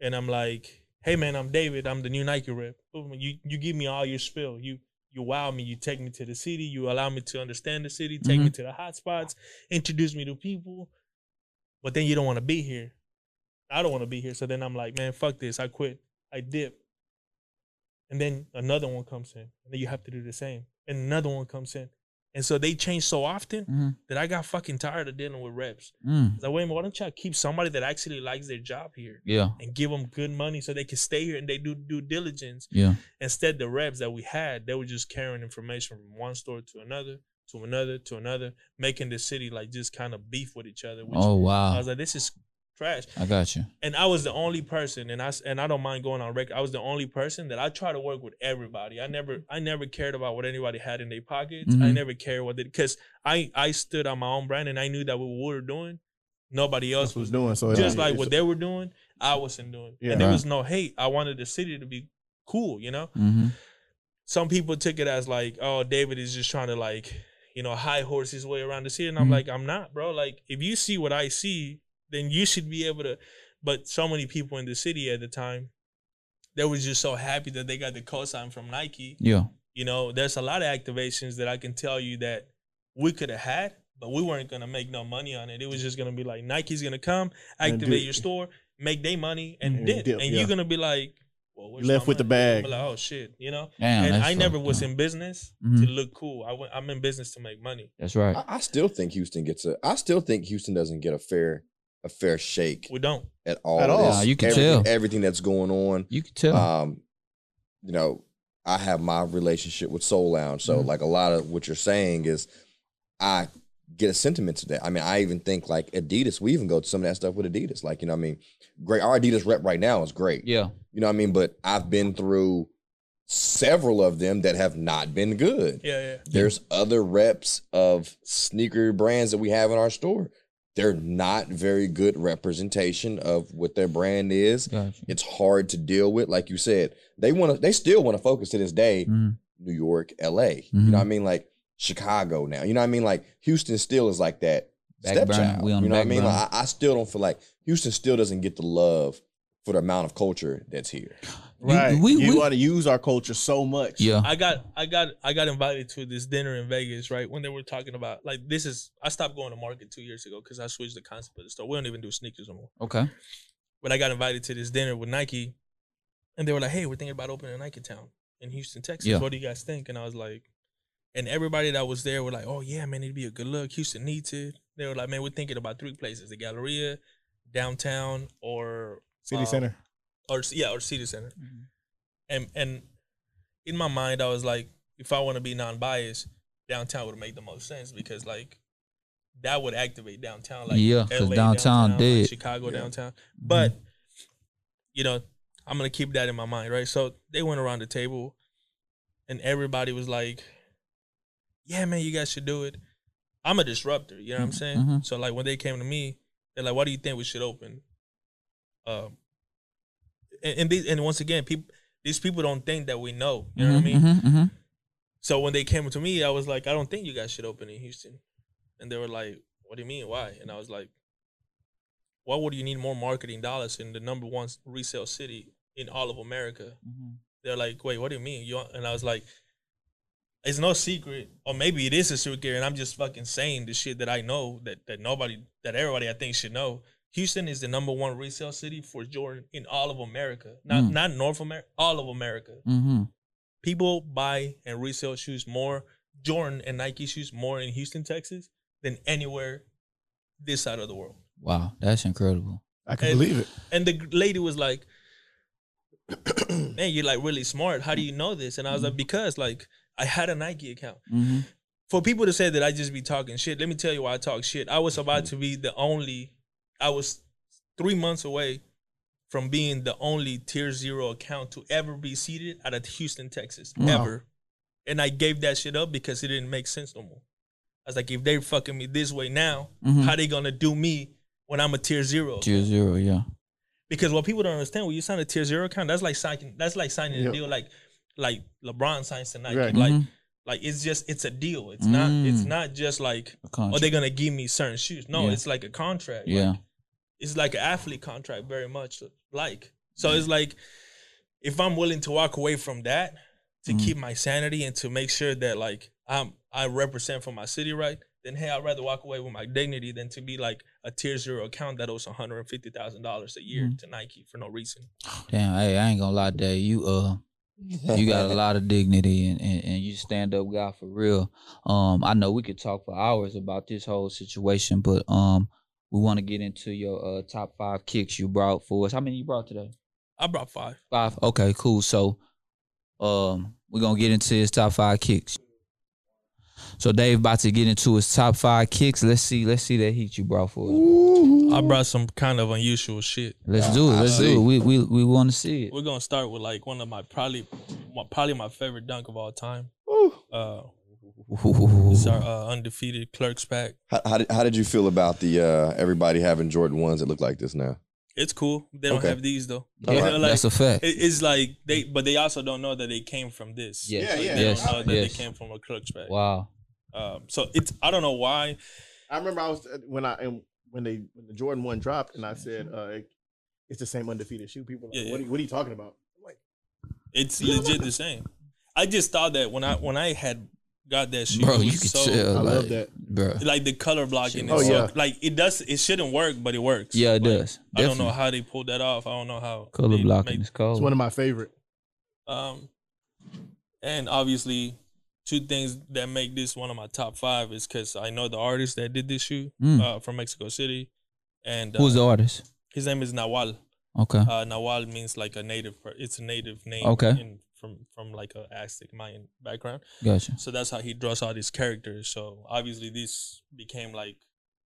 and I'm like, hey man, I'm David, I'm the new Nike rep. You you give me all your spill, you you wow me, you take me to the city, you allow me to understand the city, take me Mhm. to the hot spots, introduce me to people, but then you don't want to be here. I don't want to be here, so then I'm like, man, fuck this, I quit, I dip. And then another one comes in, and then you have to do the same, and another one comes in, and so they change so often Mhm. that I got fucking tired of dealing with reps. Mm. I was like, wait why don't y'all keep somebody that actually likes their job here Yeah. and give them good money so they can stay here and they do due diligence? Yeah. Instead, the reps that we had, they were just carrying information from one store to another, to another, to another, making the city like just kind of beef with each other. Which Oh I was like, this is trash. I got you. And I was the only person, and I s- and I don't mind going on record. I was the only person that I try to work with everybody. I never I never cared about what anybody had in their pockets. I Mhm. never cared what they because I I stood on my own brand and I knew that what we were doing, nobody else that's was doing. So just yeah, like what they were doing, I wasn't doing. Yeah. and there Right. was no hate. I wanted the city to be cool, you know. Mm-hmm. Some people took it as like, oh, David is just trying to like, you know, high horse his way around the city, and I'm Mhm. like, I'm not, bro. Like, if you see what I see, then you should be able to. But so many people in the city at the time, they were just so happy that they got the cosign from Nike. Yeah. You know, there's a lot of activations that I can tell you that we could have had, but we weren't gonna make no money on it. It was just gonna be like Nike's gonna come, activate do- your store, make their money, and And dip. dip, and yeah. you're gonna be like, well, where's Left with the money? You're bag. Like, oh shit, you know. Damn. and that's I never fucked was up. in business Mhm. to look cool. I went, I'm in business to make money. That's right. I, I still think Houston gets a. I still think Houston doesn't get a fair a fair shake We don't. at all. At all. This- Nah, you can everything, tell. everything that's going on. You can tell. Um, you know, I have my relationship with Soul Lounge, so Mhm. like a lot of what you're saying is, I get a sentiment to that. I mean, I even think like Adidas. We even go to some of that stuff with Adidas. Like you know, what I mean, great. Our Adidas rep right now is great. yeah. You know what I mean? But I've been through several of them that have not been good. Yeah, yeah. There's other reps of sneaker brands that we have in our store. They're not very good representation of what their brand is. Got you. It's hard to deal with. Like you said, they want to, they still want to focus to this day, Mhm. New York, LA. You Mhm. know what I mean? Like Chicago now. You know what I mean? Like Houston still is like that Back stepchild. On You know what I mean? Like, I, I still don't feel like Houston still doesn't get the love for the amount of culture that's here. You- right. we- you we- want to use our culture so much. Yeah. I got I got I got invited to this dinner in Vegas, right? When they were talking about like this is I stopped going to market two years ago because I switched the concept of the store. We don't even do sneakers anymore. Okay. But I got invited to this dinner with Nike, and they were like, "Hey, we're thinking about opening a Nike Town in Houston, Texas. Yeah. What do you guys think?" And I was like, and everybody that was there were like, "Oh yeah, man, it'd be a good look. Houston needs it." They were like, "Man, we're thinking about three places: the Galleria, downtown, or City uh, Center. Or yeah, or City Center." Mm-hmm. And and in my mind, I was like, if I want to be non-biased, downtown would make the most sense because like that would activate downtown, like Yeah, 'cause LA downtown like. Chicago Yeah. downtown. Mm-hmm. But you know, I'm gonna keep that in my mind, right? So they went around the table, and everybody was like, "Yeah, man, you guys should do it." I'm a disruptor, you know what I'm saying? Mhm. So like when they came to me, they're like, "What do you think we should open?" Um, and and, these, and once again, people these people don't think that we know, you know what I mean? Mhm, mhm. So when they came to me, I was like, I don't think you guys should open in Houston. And they were like, What do you mean? Why? And I was like, Why would you need more marketing dollars in the number one resale city in all of America? Mhm. They're like, Wait, what do you mean? You want-" and I was like, It's no secret, or maybe it is a secret, and I'm just fucking saying the shit that I know that that nobody, that everybody I think should know. Houston is the number one resale city for Jordan in all of America, not Mm. not North America, all of America Mhm. people buy and resell shoes more, Jordan and Nike shoes more in Houston, Texas than anywhere this side of the world. Wow, that's incredible. I can and- believe it. And the lady was like, Man, you're like really smart. How do you know this? And I was like, Because like I had a Nike account. hmm for people to say that I just be talking shit, let me tell you why I talk shit. I was about to be the only. I was three months away from being the only tier zero account to ever be seated out of Houston, Texas, Wow. ever. And I gave that shit up because it didn't make sense no more. I was like, if they're fucking me this way now, Mhm. how they gonna do me when I'm a tier zero? Tier zero, yeah. Because what people don't understand, when you sign a tier zero account, that's like signing that's like signing Yep. a deal like like LeBron signs to Nike. Right. Like Mhm. Like it's just it's a deal. It's not it's Mm. not just like oh they're gonna give me certain shoes. No, Yeah. it's like a contract. yeah. Like, it's like an athlete contract very much like. So it's like if I'm willing to walk away from that to Mhm. keep my sanity and to make sure that like I'm I represent for my city right, then hey, I'd rather walk away with my dignity than to be like a tier zero account that owes one hundred and fifty thousand dollars a year Mhm. to Nike for no reason. Damn, hey, I ain't gonna lie, Dave. You uh you got a lot of dignity and, and, and you stand up guy for real. Um, I know we could talk for hours about this whole situation, but um, we want to get into your uh top five kicks you brought for us. How many you brought today? I brought five. Five. Okay, cool. So, um, we're gonna get into his top five kicks. So Dave about to get into his top five kicks. Let's see. Let's see that heat you brought for us. I brought some kind of unusual shit. Let's do it. Let's do it. We we we want to see it. We're gonna start with like one of my probably my, probably my favorite dunk of all time. Ooh. Uh, it's our uh, undefeated clerks pack. How, how, did, how did you feel about the uh, everybody having Jordan ones that look like this now? It's cool. They don't Okay. have these though. Yeah, You know, like, that's a fact. it- it's like they, but they also don't know that they came from this. Yes. Yeah, yeah. They Yes. don't know that yes. they came from a clerks pack. Wow. Um, so it's I don't know why. I remember I was when I and when they when the Jordan one dropped and I said uh, it's the same undefeated shoe. People, like, Yeah, what, yeah. are, what are you talking about? I'm like, It's legit the same. I just thought that when I when I had got that shoe, Bro, you was could so, tell. I like, love that. Bro. like the color blocking. Oh, is so, yeah. like it does. It shouldn't work, but it works. Yeah, it Like, does. I don't know how they pulled that off. I don't know how Color blocking made- is cold. It's one of my favorite. Um, and obviously, two things that make this one of my top five is because I know the artist that did this shoe Mm. uh, from Mexico City, and uh, Who's the artist? his name is Nawal. Okay. Uh, Nawal means like a native. It's a native name. Okay. In, from from like a Aztec Mayan background. Gotcha. So that's how he draws all these characters. So obviously, this became like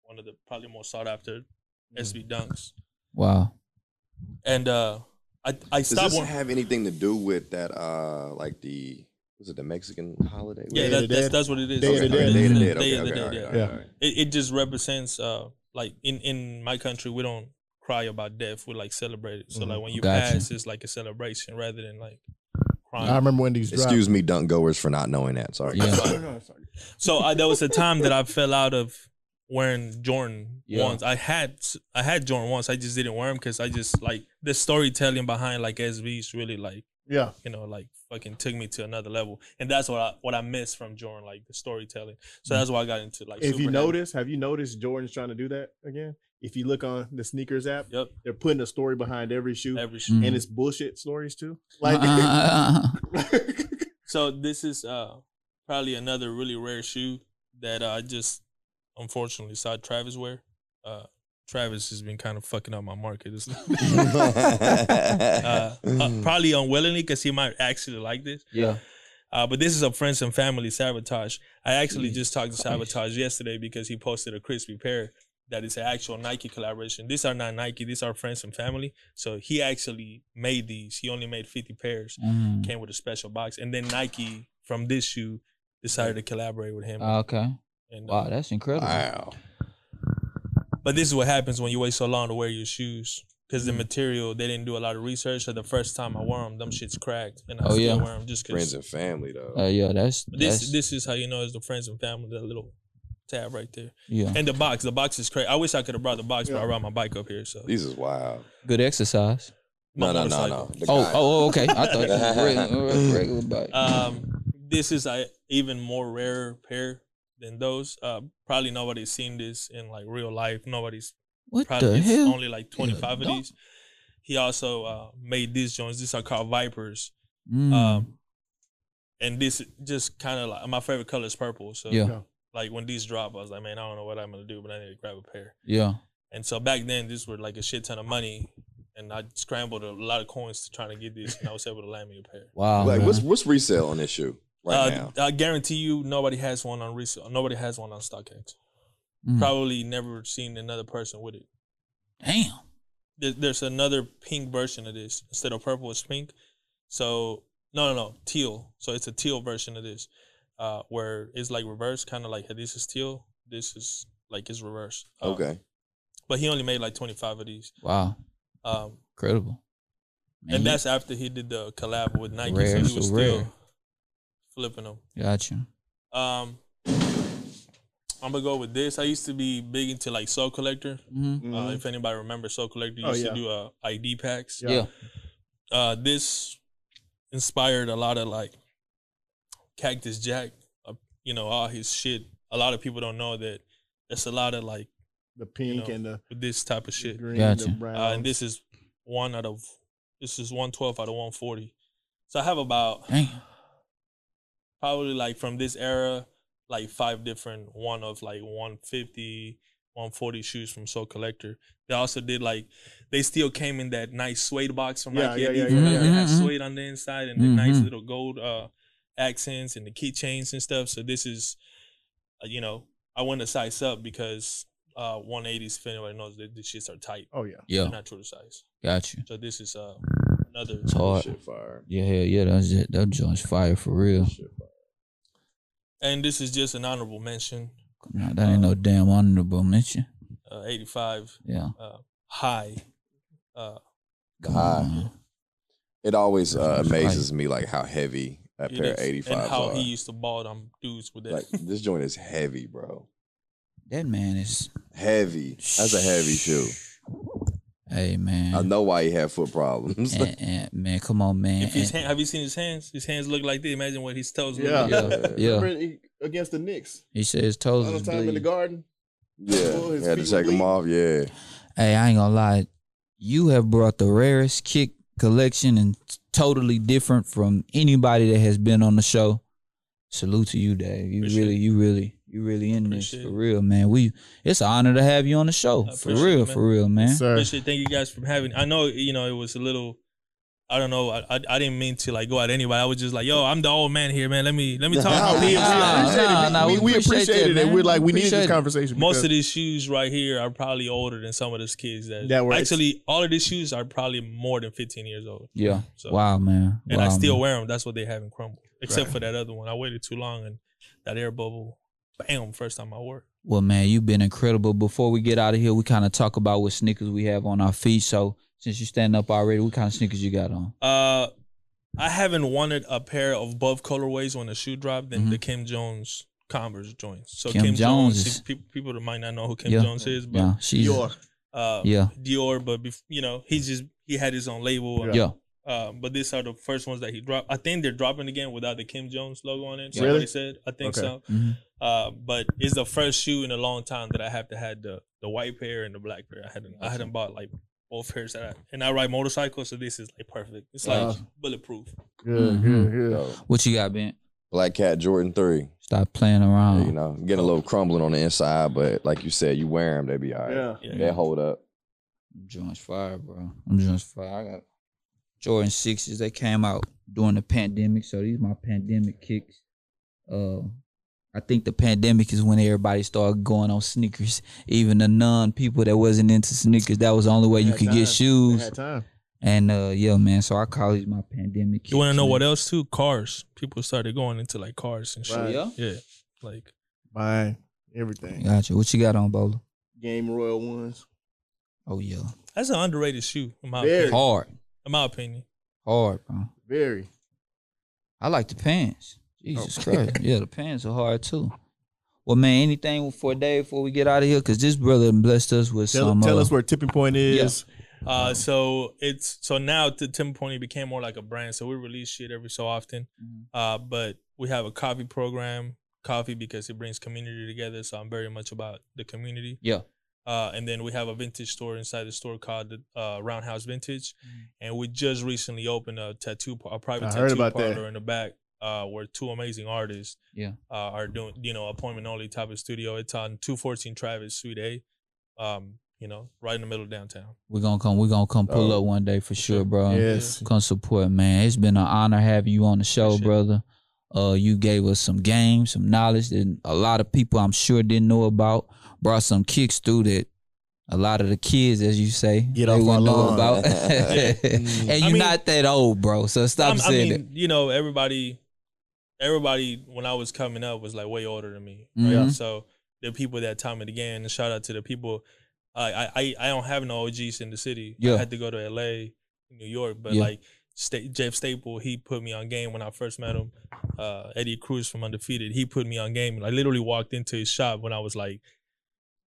one of the probably most sought after SB dunks. Wow. And uh, I I Does stopped. this One, have anything to do with that? Uh, like the was it the Mexican holiday? yeah, that, that's that's what it is. Day of the Dead. Day of the. Dead. Day of the Dead, yeah. Yeah. right, all right. it, it just represents uh like in in my country we don't cry about death we like celebrate it so Mhm. like when you Gotcha. pass it's like a celebration rather than like crying I remember when these dropped. Excuse me, dunk goers, for not knowing that. Sorry. Yeah. No, no, sorry. so I, there was a time that i fell out of wearing jordan Yeah. once i had i had jordan once i just didn't wear them because i just like the storytelling behind like SBs really like Yeah, you know like fucking took me to another level and that's what i what i missed from jordan like the storytelling so that's why i got into like if you super notice, have you noticed Jordan's trying to do that again? If you look on the sneakers app, yep they're putting a story behind every shoe, every shoe Mhm. and it's bullshit stories too. Like, Uh, So this is uh probably another really rare shoe that I just unfortunately saw Travis wear. Uh Travis has been kind of fucking up my market. Uh, uh, probably unwillingly because he might actually like this. yeah. Uh, but this is a friends and family sabotage. I actually Jesus just talked to sabotage yesterday because he posted a crispy pair that is an actual Nike collaboration. These are not Nike. These are friends and family. So he actually made these. He only made fifty pairs Mm. came with a special box, and then Nike from this shoe decided to collaborate with him. Okay. and, uh, Wow, that's incredible. wow. But this is what happens when you wait so long to wear your shoes because Mm. the material they didn't do a lot of research. So the first time I wore them, them shits cracked, and I Oh, still yeah. wear them just Friends because. and family, though. Uh, yeah, that's This that's this is how you know it's the friends and family. That little tab right there, yeah. and the box. The box is crazy. I wish I could have brought the box, but I Yeah. ride my bike up here. So These is wild. Good exercise. my No, no, no, no. Oh, oh, oh, okay. I thought you was regular, regular bike. Um, this is a even more rare pair than those. Uh, probably nobody's seen this in like real life. Nobody's what probably the hell? only like 25 of these. He also uh, made these joints. These are called Vipers. Mm. Um, and this just kind of like my favorite color is purple. So yeah, Yeah. like when these drop, I was like, man, I don't know what I'm gonna do, but I need to grab a pair. yeah. And so back then, these were like a shit ton of money, and I scrambled a lot of coins to try to get these, and I was able to land me a pair. Wow. like, man. what's what's resale on this shoe? Right uh, now. I guarantee you, nobody has one on resale. Nobody has one on StockX. Mm. Probably never seen another person with it. Damn. There, there's another pink version of this instead of purple. It's pink. So no, no, no, teal. So it's a teal version of this, uh, where it's like reverse, kind of like hey, this is teal. This is like it's reverse. Uh, Okay. But he only made like 25 of these. Wow. Um, Incredible. Man, and that's after he did the collab with Nike. Rare, so he so still rare. Flipping them. got you. Um, I'm gonna go with this. I used to be big into like Sole Collector. Mm-hmm. Uh, if anybody remembers Sole Collector, Oh, used yeah. to do uh, ID packs. Yeah. Yeah. Uh, this inspired a lot of like Cactus Jack. Uh, you know all his shit. A lot of people don't know that there's a lot of like The pink know, and the this type of shit. green, Gotcha. the brown. Uh, and this is one out of this is 112 out of 140. So I have about Damn. Probably like from this era, like five different one of like 150, 140 shoes from Sole Collector. They also did like they still came in that nice suede box from Yeah, Nike. yeah, Adidas. yeah, yeah, They yeah. had Mhm. suede on the inside and the nice Mhm. little gold uh accents and the keychains and stuff. So this is, uh, you know, I went a size up because uh 180s. If anybody knows that the shits are tight. oh yeah. Yeah. They're not true to size. Got you. So this is uh another. It's hard. Shit fire. Yeah, hell yeah. That's it. That joint's fire for real. Shit fire. And this is just an honorable mention. Nah, that ain't no damn honorable mention. Uh, 85 Yeah. uh, high. Uh, high. It always uh, amazes me like how heavy that it pair of is. 85s and how are. he used to ball them dudes with that. Like this joint is heavy, bro. That man is Heavy. That's a heavy shoe. Hey man. I know why he had foot problems. And, and, man, come on, man. if his eh. hand, have you seen his hands? His hands look like this. Imagine what his toes look Yeah. like. yeah, yeah. He- against the Knicks. He said his toes All the time in the garden. yeah, Oh, had to take them off. Yeah, Hey, I ain't gonna lie. You have brought the rarest kick collection and totally different from anybody that has been on the show. Salute to you, Dave. You Appreciate really, you really, you really in this for it. real, man. We it's an honor to have you on the show. For real, it, for real, man. Sir. Appreciate. Thank you guys for having. I know you know it was a little. I don't know. I, I I didn't mean to like go at anybody. I was just like, yo, I'm the old man here, man. Let me let me talk. Nah, about we, we. Nah, nah, nah, we, we we appreciate appreciated it. man. We're like, we needed this conversation. Most of these shoes right here are probably older than some of these kids that, That were- actually all of these shoes are probably more than 15 years old. Yeah. So Wow, man. and I still man. wear them. That's what they haven't crumbled, except Right. for that other one. I waited too long and that air bubble, bam, first time I wore. it. Well, man, you've been incredible. Before we get out of here, we kind of talk about what sneakers we have on our feet. So since you standing up already, what kind of sneakers you got on? Uh, I haven't wanted a pair of both colorways when the shoe dropped than Mhm. the Kim Jones Converse joints. So Kim Kim, Jones Jones, is- people, people that might not know who Kim Yeah. Jones is, but Yeah, she's Dior. uh, Yeah. Dior. But bef- you know, he's just he had his own label. Yeah. Yeah. Uh, but these are the first ones that he dropped. I think they're dropping again without the Kim Jones logo on it. Really? Somebody said. I think Okay. so. Mhm. Uh, but it's the first shoe in a long time that I have to had the the white pair and the black pair. I hadn't I hadn't bought like both pairs that I, and I ride motorcycles, so this is like perfect. It's like Wow. bulletproof. Good, good, good. What you got, Ben? Black Cat Jordan three. Stop playing around. You know, getting a little crumbling on the inside, but like you said, you wear them, they be all right. Yeah. Yeah. They hold up. I'm Jones fire, bro. I'm Jones fire. I got Jordan sixes. They came out during the pandemic, so these are my pandemic kicks. Uh, I think the pandemic is when everybody started going on sneakers. Even the non people that wasn't into sneakers, that was the only way you could time. get shoes. And uh, yeah, man. So I call these my pandemic. You want to know man. what else too? Cars. People started going into like cars and shit. Right. Yeah. Yeah, like Buying everything. Gotcha. What you got on, Bowler? Game Royal ones. Oh yeah, that's an underrated shoe in my Very. opinion. hard, In my opinion. hard, bro. Very. I like the pants. Jesus Oh. Christ. Yeah, the pants are hard too. Well, man, anything for a day before we get out of here? Because this brother blessed us with Tell, some. tell uh, us where tipping point is. Uh, so it's so now the Tipping Point became more like a brand. So we release shit every so often. Mhm. Uh, but we have a coffee program, coffee because it brings community together. So I'm very much about the community. Yeah. Uh, and then we have a vintage store inside the store called the uh, Roundhouse Vintage, Mhm. and we just recently opened a tattoo, a private I tattoo heard about that. parlor in the back, uh, where two amazing artists Yeah. uh, are doing, you know, appointment only type of studio. It's on 214 Travis Suite A, um, you know, right in the middle of downtown. We're gonna come. We're gonna come pull Oh. up one day for sure, sure. bro. Yes. Come support, man. It's been an honor having you on the show, Appreciate it. Brother. Uh, you gave us some games, some knowledge that a lot of people I'm sure didn't know about. Brought some kicks through that a lot of the kids, as you say, Get they off our know lawn. about. And you're mean- not that old, bro. So stop I'm- I saying mean, you know, everybody, everybody when I was coming up was like way older than me, right? Mhm. So the people that taught me the game, and shout out to the people. I I I- I don't have no OGs in the city. Yeah. I had to go to LA, New York, but Yeah. like Sta- Jeff Staple, he put me on game when I first met him. Uh, Eddie Cruz from Undefeated, he put me on game. I literally walked into his shop when I was like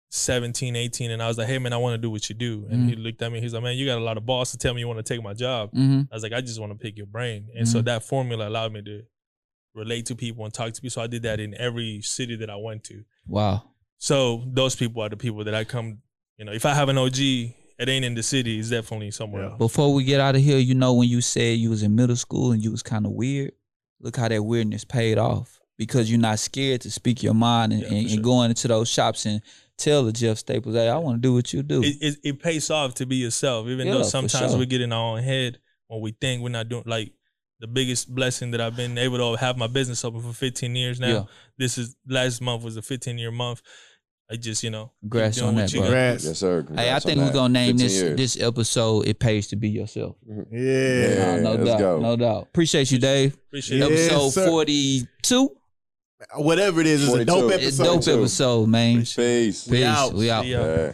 17, 18, and I was like, "Hey man, I want to do what you do." And Mhm. he looked at me. He's like, "Man, you got a lot of balls to tell me you want to take my job." hmm I was like, I just want to pick your brain. And so Mhm. that formula allowed me to relate to people and talk to people. So I did that in every city that I went to. Wow. So those people are the people that I come, you know, if I have an OG, it ain't in the city, it's definitely somewhere Yeah. else. Before we get out of here, you know when you said you was in middle school and you was kind of weird. Look how that weirdness paid off because you're not scared to speak your mind and, Yeah, for and, sure. and going into those shops and tell the Jeff Staples, "Hey, I want to do what you do." It, it, it pays off to be yourself, even Yeah, though for sometimes sure. we get in our own head when we think we're not doing like the biggest blessing that I've been able to have my business open for 15 years now. Yeah. This is last month was a 15 year month. I just, you know, keep Congrats on that, you bro. Congrats. Yes, sir. hey, I think we're gonna name this years. this episode. It pays to be yourself. Mm-hmm. Yeah. Yeah. no let's doubt, go. no doubt. Appreciate you, Dave. Appreciate it. Yes, episode sir. forty-two. Whatever it is, it's a dope It's It's episode. dope episode, man. Appreciate Peace. Peace. out. We out. Yeah.